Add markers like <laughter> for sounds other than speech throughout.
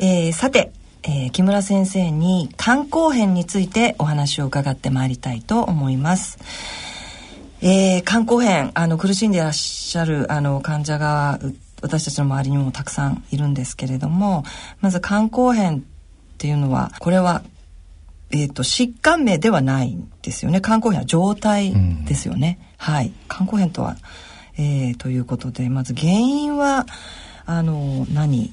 えー、さて、えー、木村先生に肝硬変についてお話を伺ってまいりたいと思います。えー、肝硬変あの苦しんでいらっしゃるあの患者が私たちの周りにもたくさんいるんですけれどもまず肝硬変っていうのはこれは、えーと、疾患名ではないんですよね。肝硬変は状態ですよね、うん、はい。肝硬変とは、えー、ということでまず原因はあの何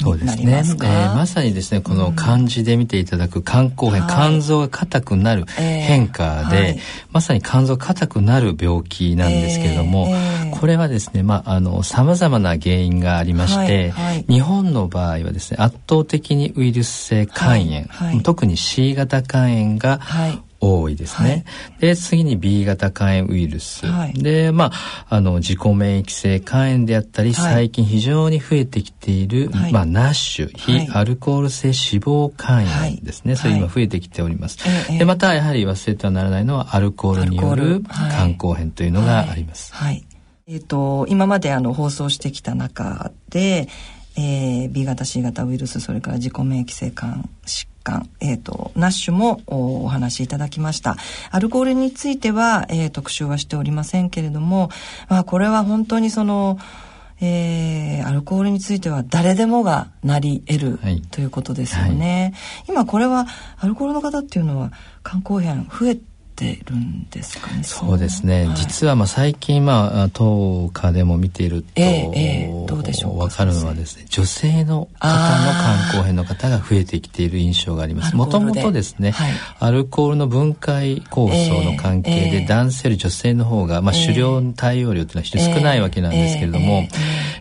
そうですね、えー、まさにですねこの漢字で見ていただく肝硬変、うん、肝臓が硬くなる変化で、えーはい、まさに肝臓が硬くなる病気なんですけれども、えー、これはですねまああの様々な原因がありまして、はいはい、日本の場合はですね圧倒的にウイルス性肝炎、特に C 型肝炎が多いですね。はい、で、次に B 型肝炎ウイルス。はい、で、まあ、あの、自己免疫性肝炎であったり、最近非常に増えてきている、まあ、ナッシュ、非アルコール性脂肪肝炎ですね。それ今増えてきております。で、また、やはり忘れてはならないのは、アルコールによる肝硬変というのがあります。はい。えっ、ー、と、今まであの放送してきた中で、えー、B 型 C 型ウイルスそれから自己免疫性肝疾患、えーと、ナッシュもお話しいただきました。アルコールについては、えー、特集はしておりませんけれども、まあ、これは本当にそのえー、アルコールについては誰でもがなり得る、はい、ということですよね、はい、今これはアルコールの方っていうのは肝硬変増えてるんですかね。そうですね。はい、実はまあ最近まあ当家でも見ていると、えーえー、どうでしょうわかるのはですね、女性の方の肝硬変の方が増えてきている印象があります。もともとですね、はい、アルコールの分解酵素の関係で、男性より女性の方がまあ狩猟対応量というのは非常に少ないわけなんですけれども、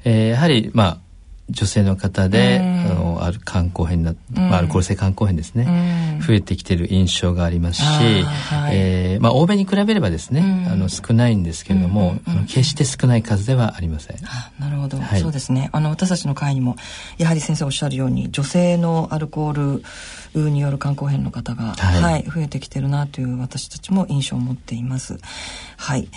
えー、やはりまあ女性の方で、あのある肝硬変な、まあ、アルコール性肝硬変ですね、増えてきている印象がありますし、はい、えー、まあ、欧米に比べればですね、あの少ないんですけれども、あの決して少ない数ではありません。なるほど、はい、そうですね。あの私たちの会にもやはり先生おっしゃるように女性のアルコールによる肝硬変の方が、はい、はい、増えてきてるなという私たちも印象を持っています。はい。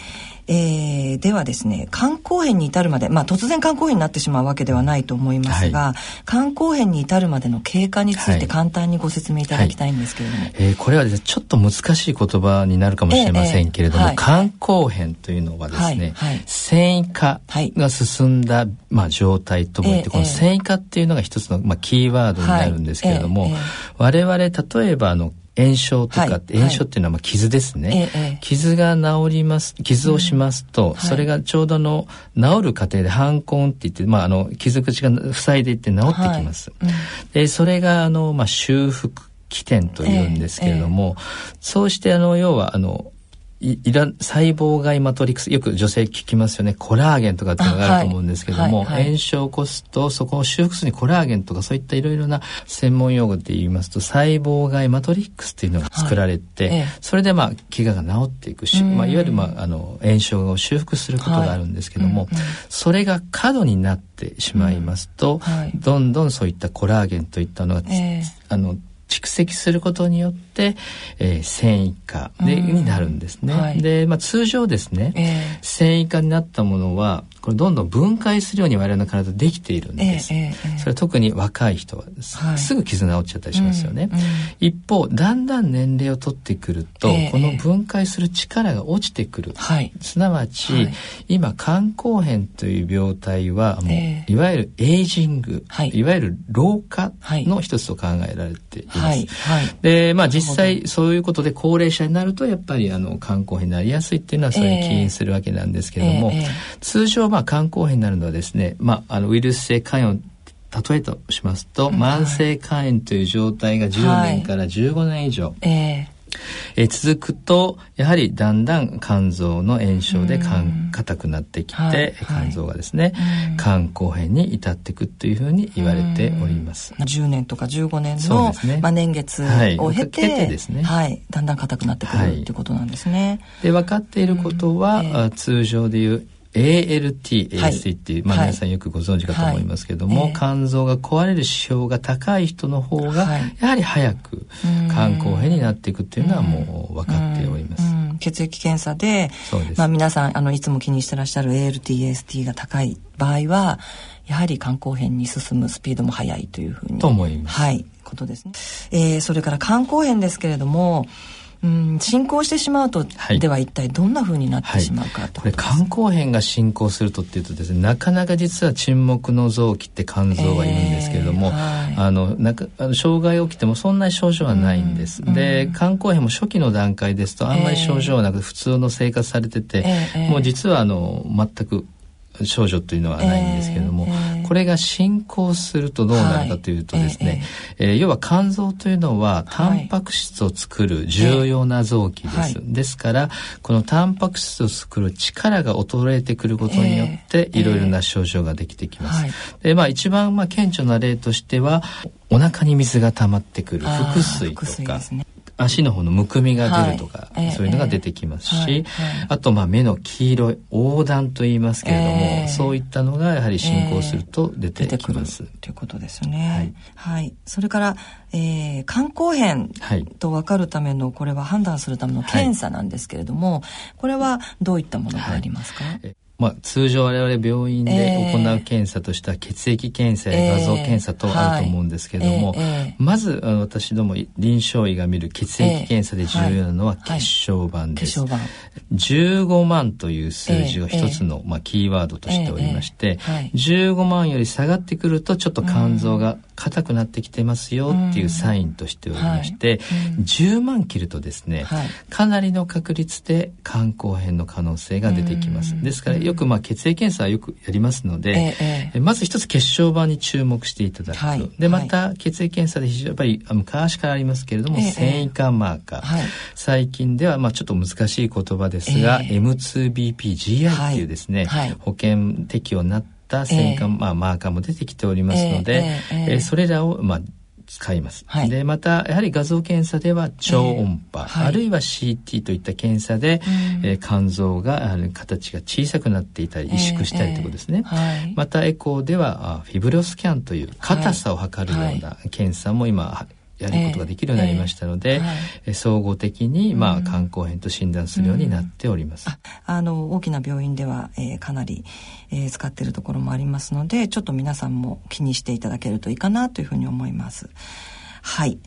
えー、ではですね肝硬変に至るまで、まあ、突然肝硬変になってしまうわけではないと思いますが、はい、肝硬変に至るまでの経過について簡単にご説明いただきたいんですけれども、はい、えー、これはですねちょっと難しい言葉になるかもしれませんけれども、えーえー、肝硬変というのはですね、繊維化が進んだ、まあ、状態とも言って、この繊維化っていうのが一つの、まあ、キーワードになるんですけれども、我々例えばあの炎症とかって、炎症っていうのはまあ傷ですね、はい、傷が治ります傷をしますと、うん、それがちょうどの治る過程で反根って言って、まあ、あの傷口が塞いでいって治ってきます、はい。うん、でそれがあの、まあ、修復起点というんですけれども、そうしてあの要はあのいいら細胞外マトリックスよく女性聞きますよね。コラーゲンとかっていうのがあると思うんですけども、はいはいはい、炎症を起こすとそこを修復するにコラーゲンとかそういったいろいろな専門用語で言いますと細胞外マトリックスっていうのが作られて、はいそれでまあ怪我が治っていくし、まあ、いわゆる、まあ、あの炎症を修復することがあるんですけども、うんうん、それが過度になってしまいますと、うん、どんどんそういったコラーゲンといったのが、えー、あの蓄積することによって、えー、繊維化で、になるんですね。はい、で、まあ、通常ですね、えー、繊維化になったものはこれどんどん分解するように我々の体できているんです。えー、それは特に若い人はすはい、すぐ傷治っちゃったりしますよね。うんうん、一方だんだん年齢を取ってくると、この分解する力が落ちてくる。はい、すなわち、はい、今肝硬変という病態はもう、いわゆるエイジング、い、わゆる老化の一つと考えられています。でまあ実際そういうことで高齢者になるとやっぱりあの肝硬変になりやすいっていうのはそれに起因するわけなんですけれども、えーえー、通常まあ肝硬変になるのはですね、まあ、あのウイルス性肝炎例えとしますと、慢性肝炎という状態が10年から15年以上、はいえーえ続くとやはりだんだん肝臓の炎症で肝硬くなってきて、はい、肝臓がですね、肝硬変に至っていくというふうに言われております。10年とか15年の、ね、まあ、年月を経て,、はい、ですね、はい、だんだん硬くなってくる、はい、っていうことなんですね。で分かっていることは、えー、通常でいう ALT、AST っていう、まあ皆さんよくご存知かと思いますけども、肝臓が壊れる指標が高い人の方が、やはり早く肝硬変になっていくっていうのはもう分かっております。血液検査で、まあ皆さん、あの、いつも気にしてらっしゃる ALT、AST が高い場合は、やはり肝硬変に進むスピードも速いというふうに。と思います。はい。ことですね、えー、それから肝硬変ですけれどもうん、進行してしまうと、はい、では一体どんなふうになってしまうか、はい、これ肝硬変が進行するとっていうとですねなかなか実は沈黙の臓器って肝臓はいるんですけれども、えーはい、あのなんかあの障害起きてもそんなに症状はないんです、うん、で肝硬変も初期の段階ですとあんまり症状はなく普通の生活されてて、えー、もう実はあの全く症状というのはないんですけれども、えー、これが進行するとどうなるかというとですね、はい、えー、要は肝臓というのはタンパク質を作る重要な臓器です、はい、ですからこのタンパク質を作る力が衰えてくることによっていろいろな症状ができてきます、でまあ一番まあ顕著な例としてはお腹に水が溜まってくる腹水とか、ね、足の方のむくみが出るとか、はい、そういうのが出てきますし、はいはい、あとまあ目の黄色い横断と言いますけれども、えー、そういったのがやはり進行すると出てきます。ということですよね。はい。それから、えー、肝硬変と分かるためのこれは判断するための検査なんですけれども、これはどういったものがありますか、まあ、通常我々病院で行う検査としては血液検査や画像検査とあると思うんですけれども、まず私ども臨床医が見る血液検査で重要なのは血小板です。15万という数字が一つの、まあ、キーワードとしておりまして、15万より下がってくるとちょっと肝臓が硬くなってきてますよっていうサインとしておりまして、うん、10万切るとですね、はい、かなりの確率で肝硬変の可能性が出てきます。ですからよくまあ血液検査はよくやりますので、ええ、まず一つ血小板に注目していただく。はい、でまた血液検査で非常にやっぱり昔からありますけれども、繊維化マーカー、はい、最近ではまあちょっと難しい言葉ですが、M2BPGI っていうですね、保険適用になってった戦艦、えー、まあ、マーカーも出てきておりますので、えー、えー、それらを、まあ、使います、はい、でまたやはり画像検査では超音波、えーはい、あるいは CT といった検査で、うん、えー、肝臓が形が小さくなっていたり萎縮したりということですね、えーはい、またエコーではフィブロスキャンという硬さを測るような検査も今やることができるようになりましたので、えーえー、総合的に、まあ、肝硬変と診断するようになっております。うん、ああの大きな病院では、えー、かなり、えー、使っているところもありますのでちょっと皆さんも気にしていただけるといいかなというふうに思います。はい。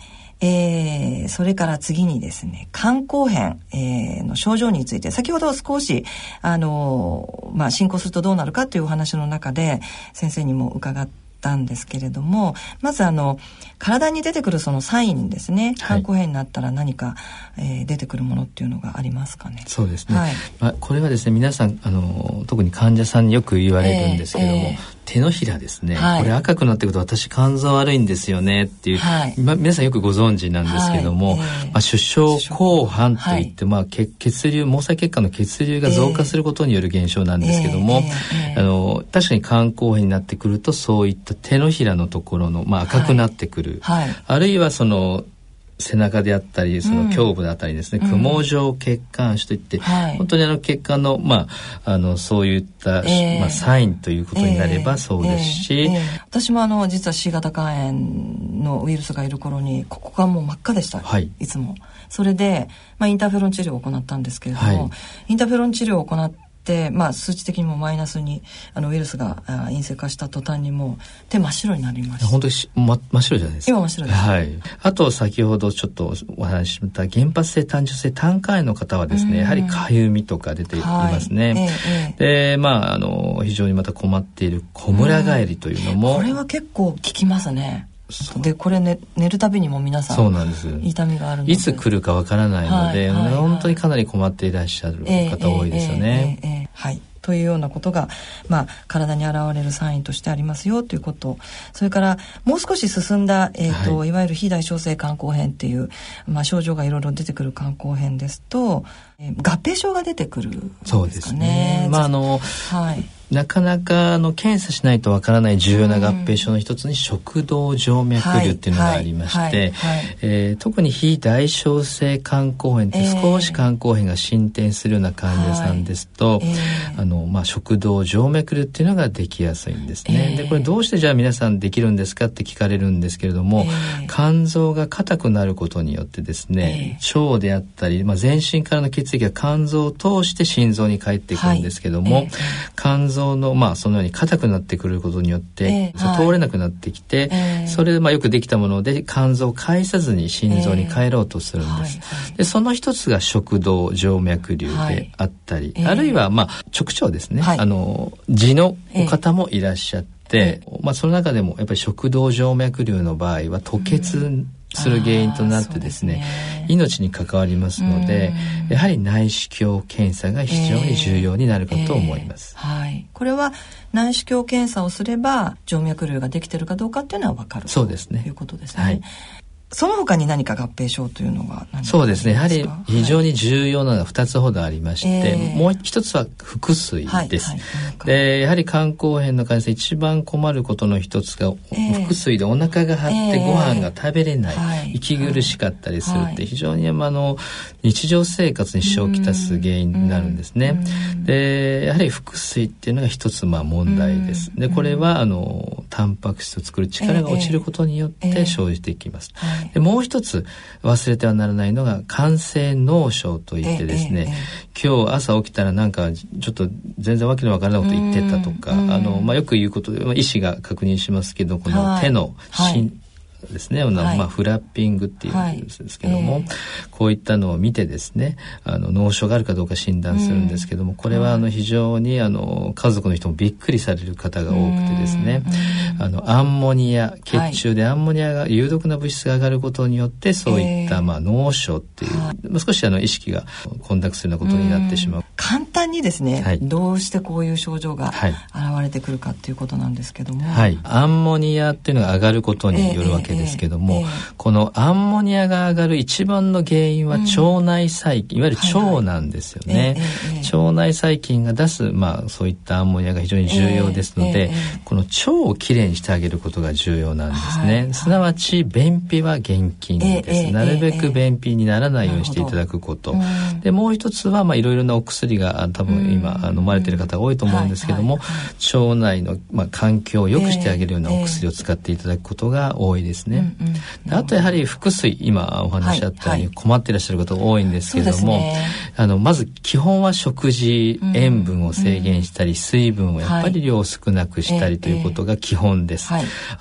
えー、それから次にですね、肝硬変、えー、の症状について、先ほど少し、あの、まあ、進行するとどうなるかというお話の中で、先生にも伺ったんですけれどもまずあの体に出てくるそのサインですね。肝硬変になったら何か、はい、えー、出てくるものっていうのがありますかね。そうですね、はい、まあ、これはですね皆さんあの特に患者さんによく言われるんですけれども、えーえー手のひらですね、はい、これ赤くなってくると私肝臓悪いんですよねっていう、はい、ま、皆さんよくご存知なんですけども、はい、まあ、首相後半といって、まあ、血血流毛細血管の血流が増加することによる現象なんですけども、あの確かに肝硬変になってくるとそういった手のひらのところの、まあ、赤くなってくる、あるいはその背中であったりその胸部であったりですね、うん、雲状血管腫といって、うん、本当にあの血管の,、まあ、あのそういった、えー、まあ、サインということになればそうですし、えーえー、私もあの実は C 型肝炎のウイルスがいる頃にここがもう真っ赤でした、はい、いつも。それで、まあ、インターフェロン治療を行ったんですけれども、はい、インターフェロン治療を行って、まあ、数値的にもマイナスにあのウイルスが陰性化した途端にもう手真っ白になりました。本当にし、ま、真っ白じゃないですか。今真っ白です、はい、あと先ほどちょっとお話しした原発性単純性胆管炎の方はですね、やはりかゆみとか出ていますね、はい。ええ、でまああの非常にまた困っているこむら返りというのも、これは結構効きますねでこれ、ね、寝るたびにも皆さんそうなんです痛みがあるいつ来るかわからないので、はいはいはい、本当にかなり困っていらっしゃる方多いですよね。えーえーえー、はい。というようなことが、まあ、体に現れるサインとしてありますよということ。それからもう少し進んだ、えーと、はい、いわゆる非代償性肝硬変っていう、まあ、症状がいろいろ出てくる肝硬変ですと、えー、合併症が出てくるんですかね。そうですね。まああの、はいなかなかの検査しないとわからない重要な合併症の一つに食道静脈瘤っていうのがありまして、え特に非代償性肝硬変って少し肝硬変が進展するような患者さんですと、あのまあ、食道静脈瘤っていうのができやすいんですね。でこれどうしてじゃあ皆さんできるんですかって聞かれるんですけれども、肝臓が硬くなることによってですね、腸であったり、まあ、全身からの血液が肝臓を通して心臓に帰っていくんですけども、肝臓臓のまあそのように硬くなってくることによって、えー、通れなくなってきて、えー、それでまあよくできたもので肝臓を介さずに心臓に帰ろうとするんです。えーはいはい、でその一つが食道静脈瘤であったり、はい、あるいはまあ直腸ですね、はい、あの痔の方もいらっしゃって、まあその中でもやっぱり食道静脈瘤の場合は吐血する原因となってですね、ね、命に関わりますのでやはり内視鏡検査が非常に重要になるかと思います、えーえー、はい、これは内視鏡検査をすれば静脈瘤ができてるかどうかっていうのは分かるそうですね。ということですね、はいその他に何か合併症というのはそうですね。やはり非常に重要なのが2つほどありまして、はい、もう一つは腹水です、はいはい、でやはり肝硬変の患者さん一番困ることの一つが、えー、腹水でお腹が張ってご飯が食べれない、えー、息苦しかったりするって非常にあの日常生活に支障をきたす原因になるんですね。でやはり腹水っていうのが一つまあ問題です。でこれはあのタンパク質を作る力が落ちることによって生じていきます、えーでもう一つ忘れてはならないのが感性脳症といってですね、今日朝起きたらなんかちょっと全然わけのわからないこと言ってたとか、あの、まあ、よく言うことで、医師が確認しますけど、この手の、はいですね、はい、まあ、フラッピングっていうんですけども、はい。えー、こういったのを見てですねあの脳症があるかどうか診断するんですけども、うん、これはあの非常にあの家族の人もびっくりされる方が多くてですね、あのアンモニア血中でアンモニアが有毒な物質が上がることによってそういった、まあ、脳症っていう、えー、少しあの意識が混濁するようなことになってしまう。簡単にですね、はい、どうしてこういう症状が現れてくるかっていうことなんですけども、はい、アンモニアっていうのが上がることによるわけですけども、えーえー、このアンモニアが上がる一番の原因は腸内細菌、うん、いわゆる腸なんですよね、腸内細菌が出す、まあ、そういったアンモニアが非常に重要ですので、この腸をきれいにしてあげることが重要なんですね、はい、すなわち便秘は厳禁です、なるべく便秘にならないようにしていただくこと、でもう一つはまあいろいろなお薬が多分今飲まれている方が多いと思うんですけども、腸内のまあ環境を良くしてあげるようなお薬を使っていただくことが多いですね。あとやはり腹水今お話しあったように困っていらっしゃる方多いんですけども、あのまず基本は食事塩分を制限したり、水分をやっぱり量を少なくしたりということが基本です。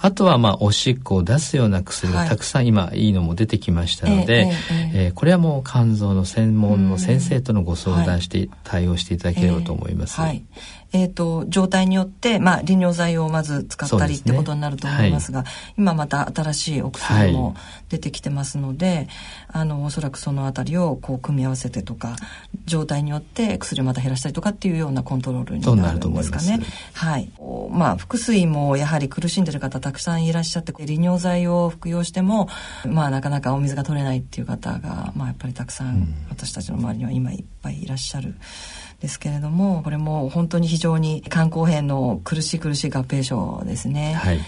あとはまあおしっこを出すような薬がたくさん今いいのも出てきましたので、えこれはもう肝臓の専門の先生とのご相談して対応していただければと思います。はいえっ、ー、と、状態によって、まあ、利尿剤をまず使ったり、ってことになると思いますが、はい、今また新しいお薬も出てきてますので、はい、あの、おそらくそのあたりをこう組み合わせてとか、状態によって薬をまた減らしたりとかっていうようなコントロールになるんですかね。はい。まあ、腹水もやはり苦しんでる方たくさんいらっしゃって、利尿剤を服用しても、まあ、なかなかお水が取れないっていう方が、まあ、やっぱりたくさん、私たちの周りには今いっぱいいらっしゃる。ですけれどもこれも本当に非常に肝硬変の苦しい苦しい合併症ですね。はい、えー、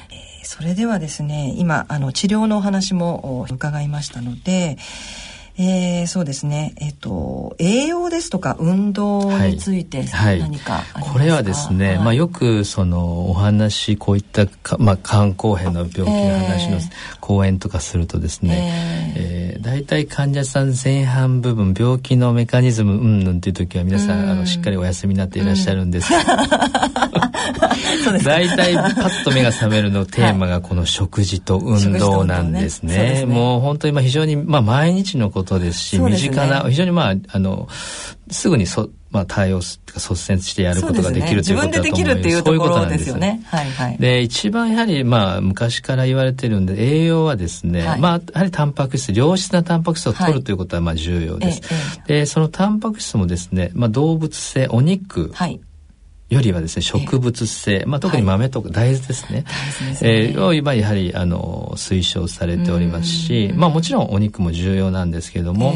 それではですね今あの治療のお話も伺いましたので。えー、そうですね、えっ、ー、と栄養ですとか運動について何か、はいはい、これはですね、はい、まあ、よくそのお話こういったか、まあ、肝硬変の病気の話の講演とかするとですね、えー、えー、大体患者さん前半部分病気のメカニズムうんぬんっていう時は皆さん、ん、あのしっかりお休みになっていらっしゃるんです、うん、大体パッと目が覚めるのテーマがこの食事と運動なんですね。ねすね。もう本当にまあ非常にまあ毎日のことですし、身近な非常にまああのすぐにそまあ、対応す率先してやることができる、ね、ということだと思います。自分でできるっていうところですよね。はいはい。で、一番やはり、まあ、昔から言われてるんで、栄養はですね、はい、まあ、やはりタンパク質、良質なタンパク質を取るということは、まあ、重要です。はい、で、そのタンパク質もですね、まあ、動物性、お肉、はいよりはですね植物性、まあ、特に豆とか大豆ですね,、はい、えー、を今やはりあの推奨されておりますし、まあ、もちろんお肉も重要なんですけども、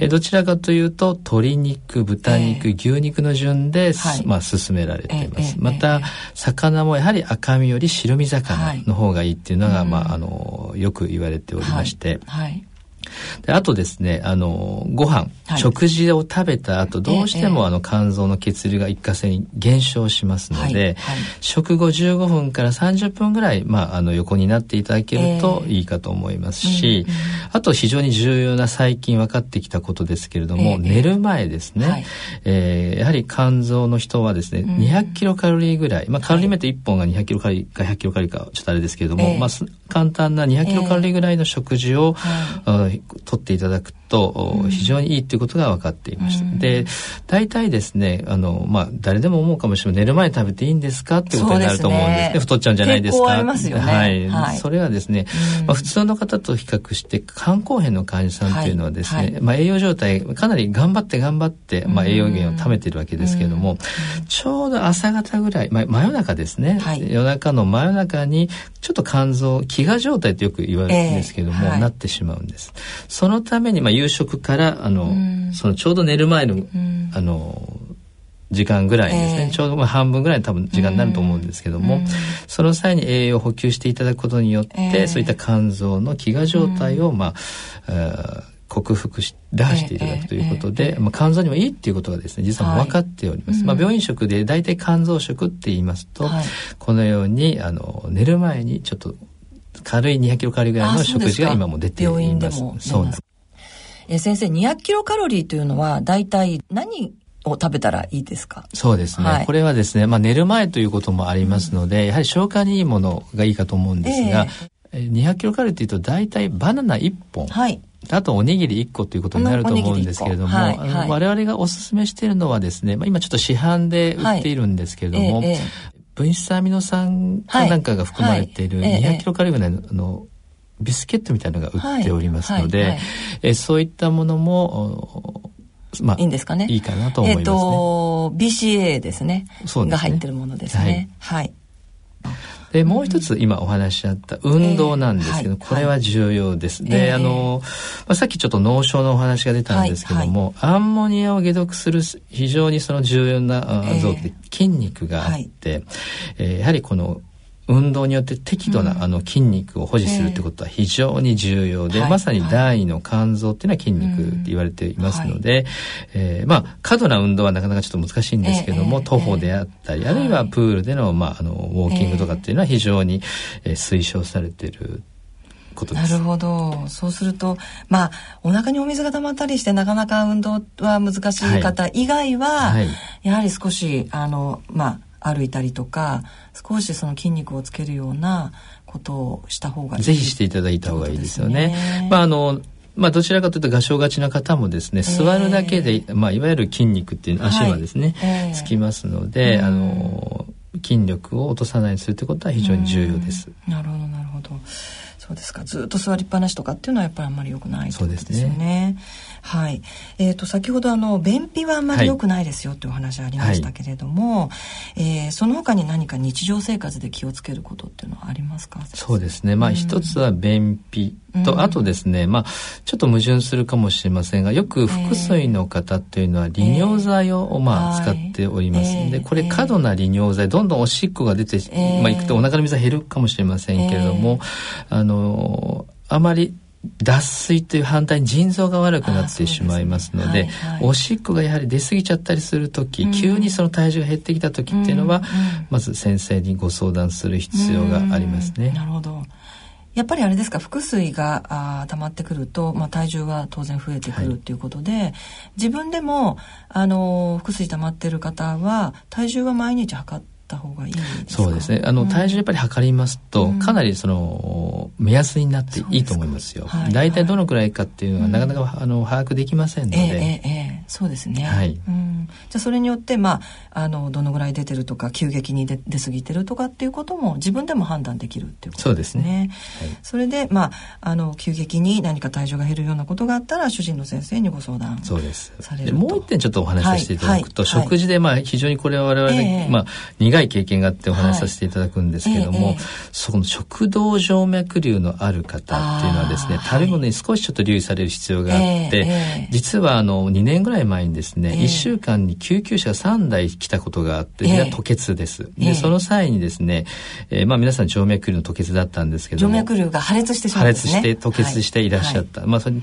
えー、どちらかというと鶏肉豚肉、えー、牛肉の順で、はい、まあ、進められています、えー、また魚もやはり赤身より白身魚の方がいいっていうのが、まあ、あのよく言われておりまして。はいであとですね、あの、ご飯、はい、食事を食べた後、どうしても、あの、肝臓の血流が一過性に減少しますので、はい、食後15分から30分ぐらい、まあ、あの、横になっていただけるといいかと思いますし、あと非常に重要な最近分かってきたことですけれども、寝る前ですね、はい、えー、やはり肝臓の人はですね、200キロカロリーぐらい、まあ、カロリーメイト1本が200キロカロリーか100キロカロリーか、ちょっとあれですけれども、まあ、簡単な200キロカロリーぐらいの食事を、取っていただくと非常にいいということが分かっていました。うん、で大体ですねあの、まあ、誰でも思うかもしれない寝る前に食べていいんですかってことになると思うんです。ね、ね、太っちゃうんじゃないですか。すね、はい、はい、それはですね、うん、まあ、普通の方と比較して肝硬変の患者さんというのはですね、はい。はい、まあ、栄養状態かなり頑張って頑張って、まあ、栄養源を貯めてるわけですけれども、ちょうど朝方ぐらい、まあ、真夜中ですね、夜中の真夜中にちょっと肝臓飢餓状態ってよく言われるんですけれども、えー、なってしまうんです。そのために、まあ、夕食からあの、そのちょうど寝る前の、あの時間ぐらいですね、えー、ちょうど半分ぐらい多分時間になると思うんですけども、その際に栄養を補給していただくことによって、えー、そういった肝臓の飢餓状態を、まあ、克服し出していただくということで、えー、まあ、肝臓にもいいっていうことがですね実は分かっております、はい、まあ、病院食で大体肝臓食って言いますと、はい、このようにあの寝る前にちょっと軽い200キロカロリーぐらいの食事が今も出ています。そうなんえ先生200キロカロリーというのは大体何を食べたらいいですか？そうですね、はい、これはですね、まあ、寝る前ということもありますので、うん、やはり消化にいいものがいいかと思うんですが、えー、200キロカロリーというと大体バナナ1本、はい、あとおにぎり1個ということになると思うんですけれども、はいはい、我々がおすすめしているのはですね、まあ、今ちょっと市販で売っているんですけれども、分子アミノ酸なんかが含まれている200キロカロリーぐらいの、のビスケットみたいなのが売っておりますので、はいはいはい、えそういったものもまあ、いいんですかね？いいかなと思いますね。えっ、ー、と、BCA ですね。そうですね。が入ってるものですね。はい。はいでもう一つ今お話しあった運動なんですけど、これは重要です。で、あの、まあ、さっきちょっと脳症のお話が出たんですけども、アンモニアを解毒する非常にその重要な臓器で筋肉があって、えやはりこの運動によって適度な、あの筋肉を保持するってことは非常に重要で、まさに第二の肝臓っていうのは筋肉って言われていますので、えまあ過度な運動はなかなかちょっと難しいんですけども、徒歩であったり、あるいはプールでの,、まあ、あのウォーキングとかっていうのは非常に、え推奨されているなるほど。そうするとまあお腹にお水が溜まったりしてなかなか運動は難しい方以外は、はい。はい、やはり少しあのまあ歩いたりとか少しその筋肉をつけるようなことをした方がいいぜひしていただいた方がいいですよね。ねまああのまあ、どちらかというと合唱がちな方もですね、座るだけで、まあ、いわゆる筋肉っていう足はですね、はいえー、つきますので、あの筋力を落とさないようにするということは非常に重要です。なるほどなるほど。そうですか。ずっと座りっぱなしとかっていうのはやっぱりあんまり良くないそうですよね。はい。えっ、ー、と先ほどあの便秘はあんまり良くないですよっていうお話ありましたけれども、はい、えー、その他に何か日常生活で気をつけることっていうのはありますか？そうですね。まあ一つは便秘と、うん、あとですね、まあちょっと矛盾するかもしれませんが、よく腹水の方っていうのは利尿剤を、まあ使っております。で、これ過度な利尿剤、どんどんおしっこが出て、まあいくとお腹の水は減るかもしれませんけれども、あのあまり脱水という反対に腎臓が悪くなってしまいますので、ね。はいはい、おしっこがやはり出過ぎちゃったりする時、うん、急にその体重が減ってきた時っていうのは、うんうん、まず先生にご相談する必要がありますね。なるほど。やっぱりあれですか腹水があ溜まってくると、まあ、体重は当然増えてくるっていうことで、はい、自分でもあの腹水溜まってる方は体重は毎日測った方がいいそうですね。あの、うん、体重やっぱり測りますと、うん、かなりその目安になっていいと思いますよ。はい、大体どのくらいかっていうのは、なかなかあの把握できませんので。えー、えー、えー、そうですね。はい。うん、じゃあそれによってまああのどのぐらい出てるとか急激に出出過ぎてるとかっていうことも自分でも判断できるっていうことですね。そうですね。はい、それでまああの急激に何か体重が減るようなことがあったら主治医の先生にご相談そうです。されるもう一点ちょっとお話しさせていただくと、はい。はい、食事でまあ非常にこれは我々、えー、まあ苦い経験があってお話しさせていただくんですけども、その食道静脈瘤のある方っていうのはですね食べ物に少しちょっと留意される必要があって、実はあの2年ぐらい前にですね、1週間間に救急車が3台来たことがあって、えー、吐血です。で、その際にですね、えー、まあ皆さん静脈瘤の吐血だったんですけど静脈瘤が破裂してしまうんですね。破裂して吐血していらっしゃった。はい、まあそれ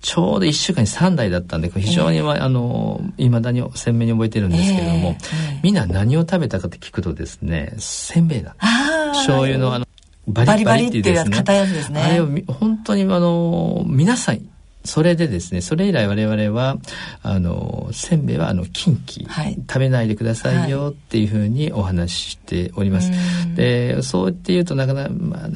ちょうど1週間に3台だったんで、非常に、えー、あの、未だに鮮明に覚えてるんですけれども、えー、みんな何を食べたかって聞くとですね、せんべいだ。醤油のあの、バリバリっていうですね。硬いやつですね。あれを本当にあの、皆さん、それでですね、それ以来我々は、あの、せんべいはあの、近畿、はい、食べないでくださいよっていうふうにお話ししております。はい、で、そう言って言うとなかなか、まあ、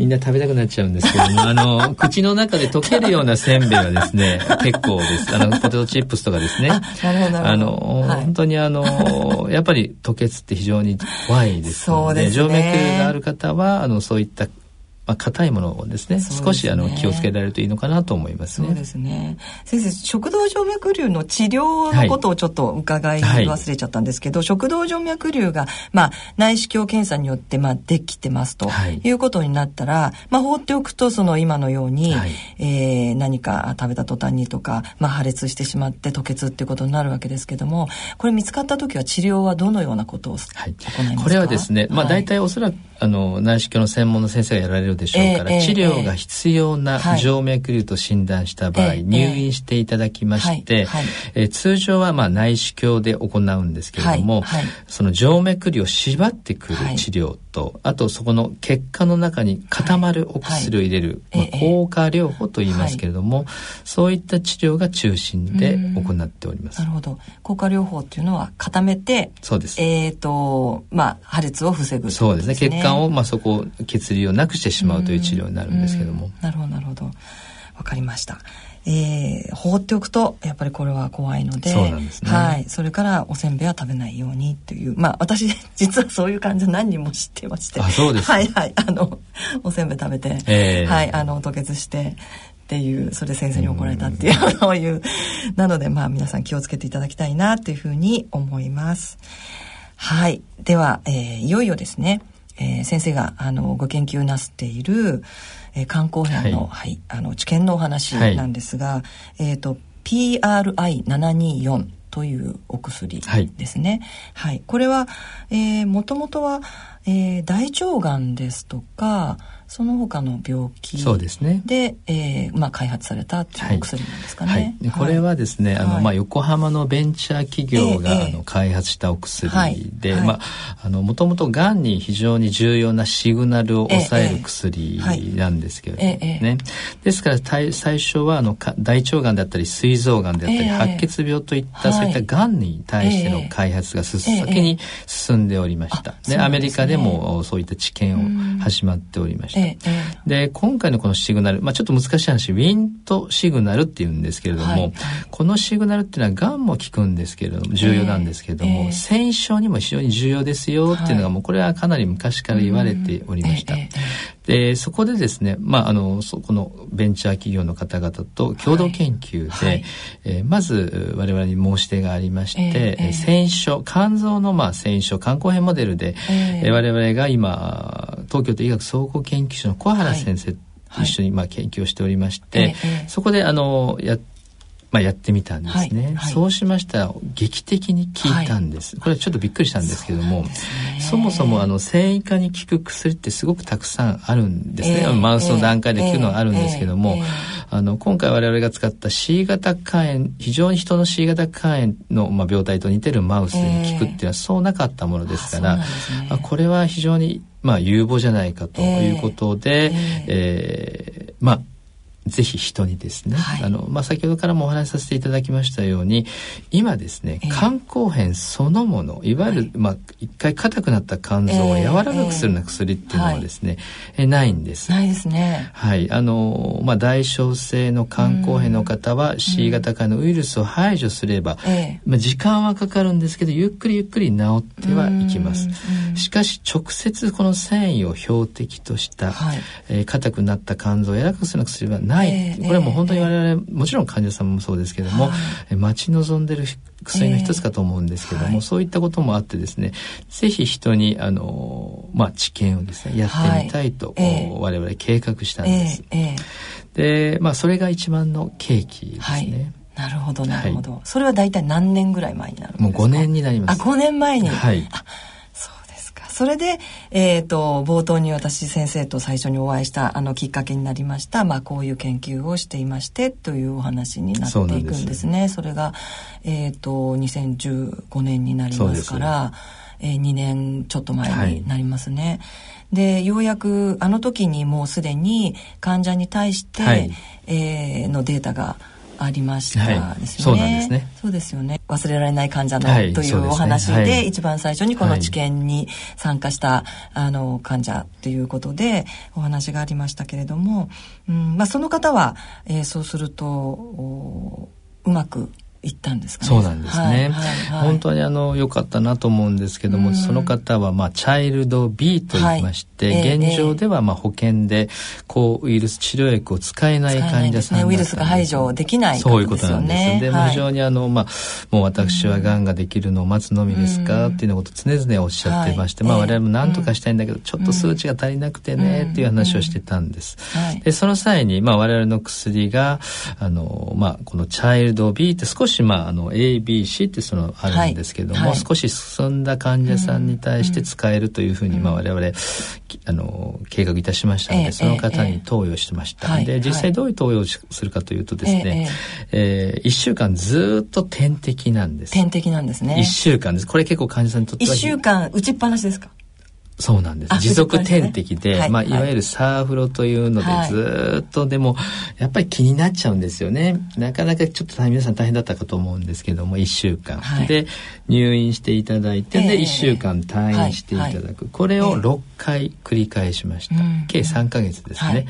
みんな食べたくなっちゃうんですけども、<laughs> あの、口の中で溶けるようなせんべいはですね、<laughs> 結構です。あの、ポテトチップスとかですね。あの、はい、本当にあの、やっぱり吐血って非常に怖いですので、でね、静脈がある方は、あの、そういったまあ、硬いものをですね、ね、少しあの気をつけられるといいのかなと思いますね。そうですね。先生、食道静脈瘤の治療のことをちょっと伺い忘れちゃったんですけど、はい、食道静脈瘤が、まあ、内視鏡検査によって、まあ、できてますとい。うことになったら、まあ、放っておくと、その今のように、はい、えー、何か食べた途端にとか、まあ、破裂してしまって吐血っていうことになるわけですけども、これ見つかった時は治療はどのようなことを行いますか、これはですね、まあ、大体おそらく、あの、内視鏡の専門の先生がやられるでしょうから、えー、治療が必要な静脈瘤と診断した場合、入院していただきまして、え通常はまあ内視鏡で行うんですけれども、その静脈瘤を縛ってくる治療と、あとそこの血管の中に固まるお薬を入れる、まあ、効果療法と言いますけれども、そういった治療が中心で行っております。なるほど。効果療法っていうのは固めて、そうです。えっ、と、まあ破裂を防ぐ、ね、そうですね。血管をまあそこ血流をなくしてしまうという治療になるんですけども。なるほどなるほど。わかりました。えー、放っておくとやっぱりこれは怖いのでね、はい、それからおせんべいは食べないようにという。まあ私 <laughs> 実はそういう感じで何人も知ってまして。あそうですはいはい。あのおせんべい食べて、えー、はいあの吐血してっていうそれ先生に怒られたっていうそういう。なのでまあ皆さん気をつけていただきたいなっていうふうに思います。はい。では、えー、いよいよですね、えー、先生があのご研究なすっているえー、肝硬変の、はい、はい、あの治験のお話なんですが、はい、えっ、ー、と PRI724 というお薬ですね。はい、はい、これは、えー、もともとは、えー、大腸がんですとかその他の病気でそうですね。で、えーまあ、開発されたっていうお薬なんですかね。はい、これはですね、あのまあ、横浜のベンチャー企業が、あの開発したお薬で、まあ、あのもともとがんに非常に重要なシグナルを抑える薬なんですけれどもね。ですから最初はあの大腸がんだったり膵臓がんであったり、白血病といったそういったがんに対しての開発が先に進んでおりました。でアメリカでもそういった治験を始まっておりました。ええ、で今回のこのシグナル、まあ、ちょっと難しい話ウィントシグナルっていうんですけれども、はい、このシグナルっていうのはがんも効くんですけれども重要なんですけれども、え、繊維症にも非常に重要ですよっていうのが、もうこれはかなり昔から言われておりました。でそこでですね、まあ、あのそこのベンチャー企業の方々と共同研究で、はい、えー、まず我々に申し出がありまして、えー、繊維症肝臓のまあ繊維症肝硬変モデルで、えー、我々が今東京都医学総合研究所の小原先生、はい、一緒にまあ研究をしておりまして、そこであのやまあ、やってみたんですね、はいはい、そうしましたら劇的に効いたんです、はい、これはちょっとびっくりしたんですけどもそ,、もそもあの繊維化に効く薬ってすごくたくさんあるんですね、えー、マウスの段階で効くのはあるんですけども、えーえー、あの今回我々が使った C 型肝炎非常に人の C 型肝炎の、まあ、病態と似てるマウスに効くっていうのはそうなかったものですから、ね、これは非常にまあ有望じゃないかということで、えー、えー、まあぜひ人にですね、はい、あのまあ、先ほどからもお話しさせていただきましたように今ですね、肝硬変そのものいわゆる、はい、まあ、一回硬くなった肝臓を柔らかくするような薬っていうのはですね、えー、ないんです。ないですね。はい。あのまあ、大小性の肝硬変の方は C 型化のウイルスを排除すれば、まあ、時間はかかるんですけどゆっくりゆっくり治ってはいきます。しかし直接この繊維を標的とした、はい。えー、硬くなった肝臓を柔らかくするような薬はない、えー、これはもう本当に我々、もちろん患者さんもそうですけども、はい、待ち望んでる薬の一つかと思うんですけども、えーはい、そういったこともあってですねぜひ人にあの、まあ、治験をですねやってみたいと、はい、我々計画したんです。えー、で、まあ、それが一番の契機ですね。なるほどなるほど、はい、それは大体何年ぐらい前になるんですか？もう5年になります。あ5年前に。はい。あそれで、えーと、冒頭に私先生と最初にお会いしたあのきっかけになりました、まあ、こういう研究をしていましてというお話になっていくんですね。それが、えーと、2015年になりますからえー、2年ちょっと前になりますね。はい、でようやくあの時にもうすでに患者に対して、はい、えー、のデータがありましたですよね、はい、そうなんですね。そうですよね。忘れられない患者の、はい、というお話で、ねはい、一番最初にこの治験に参加した、あの患者ということでお話がありましたけれども、うんまあ、その方は、えー、そうするとうまく行ったんですか、ね、そうなんですね、はいはいはい、本当にあの良かったなと思うんですけども、うん、その方はまあチャイルド B と言いまして、はい、現状ではまあ保険で抗ウイルス治療薬を使えない患者さん、ね、ウイルスが排除できない、ね、そういうことなんですで、非常にあのまあもう私はがんができるのを待つのみですか、っていうのこと常々おっしゃってまして、まあ我々も何とかしたいんだけど、ちょっと数値が足りなくてね、っていう話をしてたんです、でその際にまあ我々の薬があのまあこのチャイルド B って少ししまああの ABC ってそのあるんですけども、はい。はい、少し進んだ患者さんに対して使えるというふうに、まあ我々あの計画いたしましたので、えー、その方に投与してました、えー、で実際どういう投与をするかというとですね、えー、えー、1週間ずっと点滴なんです。点滴なんですね。1週間です。これ結構患者さんにとっては1週間打ちっぱなしですか？そうなんです。持続点滴で、ねはい、まあ、いわゆるサーフロというので、ずっと、でも、やっぱり気になっちゃうんですよね。なかなかちょっと皆さん大変だったかと思うんですけども、1週間。はい、で、入院していただいて、で、1週間退院していただく。これを6回繰り返しました。計3ヶ月ですね。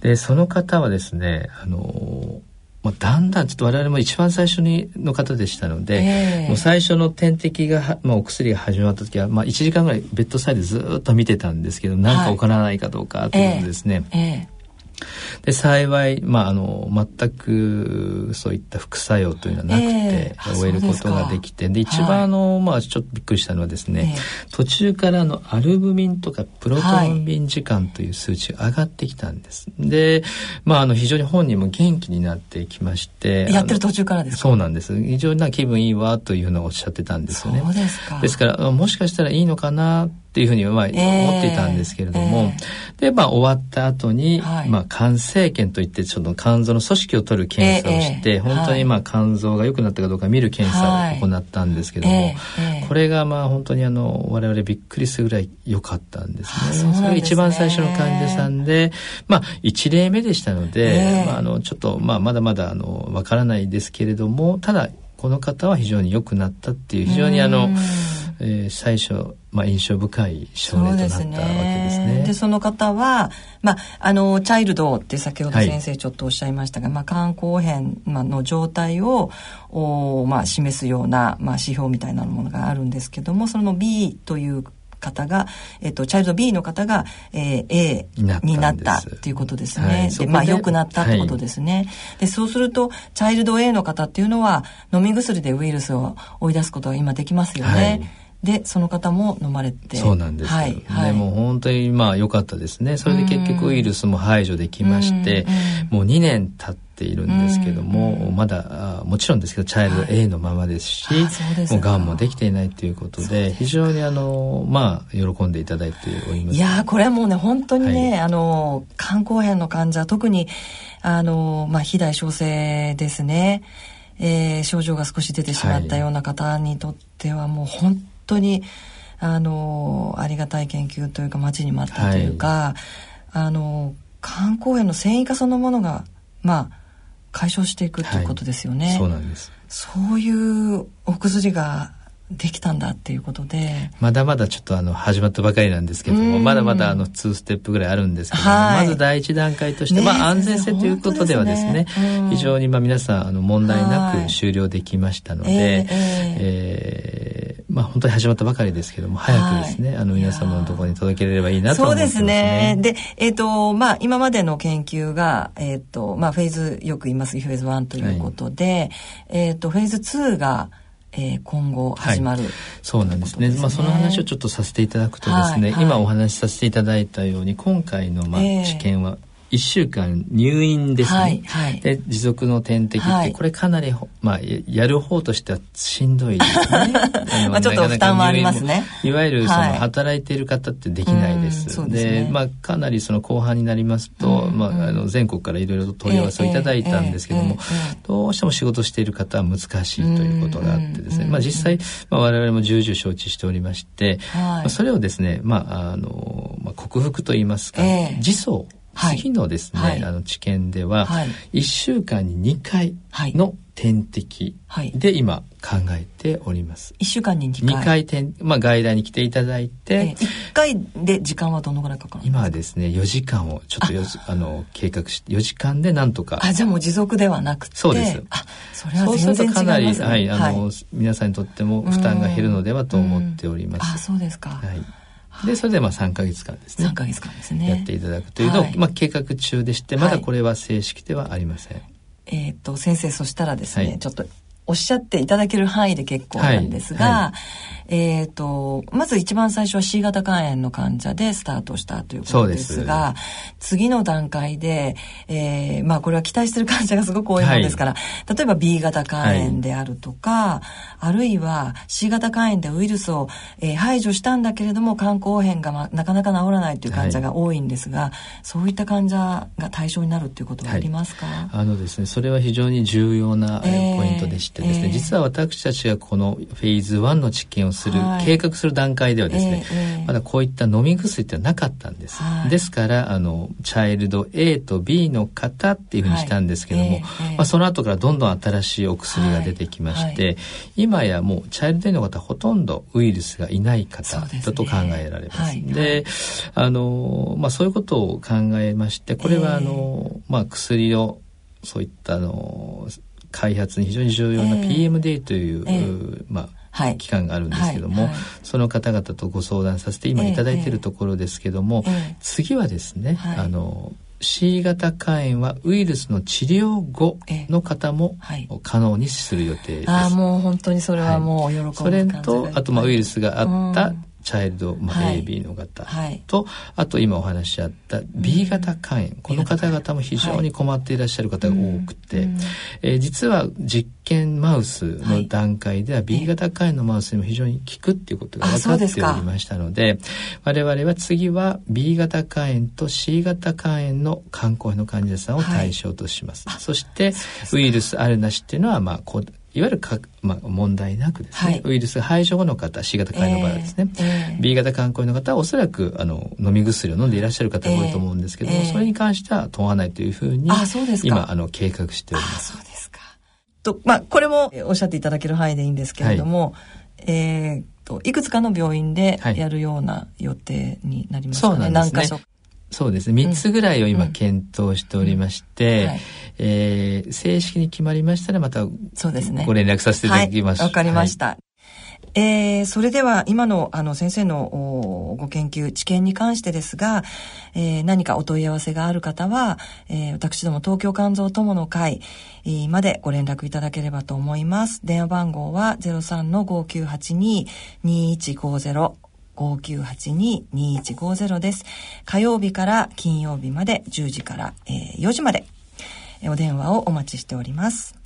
で、その方はですね、あのーまあ、だんだんちょっと我々も一番最初にの方でしたので、えー、もう最初の点滴が、まあ、お薬が始まった時は、まあ、1時間ぐらいベッドサイドずっと見てたんですけど何か起こらないかどうかということですね。えーえ。ーで幸い、まあ、あの全くそういった副作用というのはなくて、えー、終えることができてで一番あの、はい、まあ、ちょっとびっくりしたのはですね、えー、途中からのアルブミンとかプロトンビン時間という数値が上がってきたんです。はい、で、まあ、あの非常に本人も元気になってきましてやってる途中からですそうなんです。非常にな気分いいわというのをおっしゃってたんですよね。そうですか。ですからもしかしたらいいのかなっていうふうにまあ思っていたんですけれども、えー、でまあ終わった後に、はい、まあ肝生検といってちょっと肝臓の組織を取る検査をして、えー、本当にまあ肝臓が良くなったかどうか見る検査を行ったんですけども、はいこれがまあ本当にあの我々びっくりするぐらい良かったんですね。そね。それが一番最初の患者さんで、まあ1例目でしたので、まああのちょっとまあまだまだあのわからないですけれども、ただこの方は非常に良くなったっていう非常にあの、えー、最初、まあ、印象深い症例となったわけですね。でその方は、まあ、あのチャイルドって先ほど先生ちょっとおっしゃいましたが、はい、まあ、肝硬変の状態をお、まあ、示すような、まあ、指標みたいなものがあるんですけどもその B という方が、えっと、チャイルド B の方が、えー、A になったっていうことですね。はい、でまあ良くなったってことですね。はい、でそうするとチャイルド A の方っていうのは飲み薬でウイルスを追い出すことが今できますよね。はいでその方も飲まれて。そうなんですはい、はい、もう本当にまあ良かったですね。それで結局ウイルスも排除できましてもう2年経っているんですけどもまだもちろんですけどチャイルド A のままですし、はい、もうがんもできていないということで非常にあのまあ喜んでいただいており。ますいやこれはもうね本当にね、はい、あの肝硬変の患者特にあのまあ肥大小生ですね。えー、症状が少し出てしまったような方にとってはもう本当にあのありがたい研究というか待ちに待ったというか、はい、あの肝硬変の繊維化そのものがまあ解消していくということですよね。はい、そうなんです。そういうお薬ができたんだっていうことで。まだまだちょっとあの始まったばかりなんですけどもまだまだあの2ステップぐらいあるんですけども、はい、まず第一段階として、ね、まあ安全性ということではですね、ね、非常にまあ皆さんあの問題なく終了できましたので、はい、えー、えー、まあ本当に始まったばかりですけども早くですね、はい、あの皆様のところに届けれればいいなと思ってますね。そうですね。でえっ、ー、とまあ今までの研究がえっ、ー、とまあフェーズよく言いますフェーズ1ということで、えっ、とフェーズ2がえー、今後始まる、はい、そうなんですね、ね、まあ、その話をちょっとさせていただくとですね、はいはい、今お話しさせていただいたように今回のまあ、治験は1週間入院ですね、はいはい、で持続の点滴ってこれかなり、まあ、やる方としてはしんどいですね。<laughs> まあちょっと負担はありますね。いわゆるその働いている方ってできないです、はい、で、ね、まあ、かなりその後半になりますと、まあ、あの全国からいろいろと問い合わせをいただいたんですけども、どうしても仕事している方は難しいということがあってですね、まあ、実際、まあ、我々も重々承知しておりまして、まあ、それをですね、まああのまあ、克服といいますか、自走次のですね、はい、あの治験では、はい、1週間に2回の点滴で今考えております。1週間に2回 ?2 回点、まあ外来に来ていただいて。えー、1回で時間はどのぐらいかかる今はですね、4時間をちょっとああの計画して、4時間でなんとか。あ、じゃあもう持続ではなくて。そうです。あ、それは全然違います、ね、そうするとかなり、はい、あの、はい、皆さんにとっても負担が減るのではと思っております。あ、そうですか。はい。でそれでまあ3か月間ですね。3か月間ですね。やっていただくというのを、はい、まあ、計画中でしてまだこれは正式ではありません、はい、えっ、と先生そしたらですね、はい、ちょっとおっしゃっていただける範囲で結構なんですが、はい、えっ、ー、と、まず一番最初は C 型肝炎の患者でスタートしたということですが、す。次の段階で、えー、まあこれは期待してる患者がすごく多いものですから、はい、例えば B 型肝炎であるとか、はい、あるいは C 型肝炎でウイルスを、えー、排除したんだけれども肝硬変が、ま、なかなか治らないという患者が多いんですが、そういった患者が対象になるということはありますか、あのですね、それは非常に重要な、えー、ポイントでして、してですね、えー、実は私たちがこのフェーズ1の治験をする、はい、計画する段階ではですね、えー、まだこういった飲み薬ってなかったんです。はい、ですからあのチャイルド A と B の方っていうふうにしたんですけども、はい、まあ、その後からどんどん新しいお薬が出てきまして、今やもうチャイルド A の方ほとんどウイルスがいない方だと考えられます。で、ね、あのまあそういうことを考えましてこれはあの、えー、まあ薬をそういったあの開発に非常に重要な PMDA という、えー、まあはい、機関があるんですけども、はい。はい、その方々とご相談させて今いただいているところですけども、えー、次はですね、あの C 型肝炎はウイルスの治療後の方も可能にする予定です。あもう本当にそれはもう喜ぶ、はい、それとあとまあウイルスがあったチャイルド、まあ、AB の方と、はい、あと今お話しあった B 型肝炎、うん、この方々も非常に困っていらっしゃる方が多くて、はい、えー、実は実験マウスの段階では B 型肝炎のマウスにも非常に効くっていうことが分かっておりましたので我々は次は B 型肝炎と C 型肝炎の肝硬変の患者さんを対象とします。はい、そしてウイルスあるなしっていうのはまあこういわゆるか、まあ、問題なくですね、はい、ウイルス排除後の方 C 型肝炎の場合はですね、えー、B 型肝硬変の方はおそらくあの飲み薬を飲んでいらっしゃる方が多いと思うんですけども、えー、それに関しては問わないというふうに今あの計画しております。そうですか。とまあ、これもおっしゃっていただける範囲でいいんですけれども、はい、えーといくつかの病院でやるような予定になりますかね、はい、何箇所そうですね。3つぐらいを今検討しておりまして、うんはい、えー、正式に決まりましたらまたそうですね。ご連絡させていただきます。わ、はい、かりました。はいえー、それでは今のあの先生のご研究知見に関してですが、えー、何かお問い合わせがある方は、えー、私ども東京肝臓友の会までご連絡いただければと思います。電話番号は03-5982-2150 5982-2150 59822150です。火曜日から金曜日まで10時から、えー、4時までお電話をお待ちしております。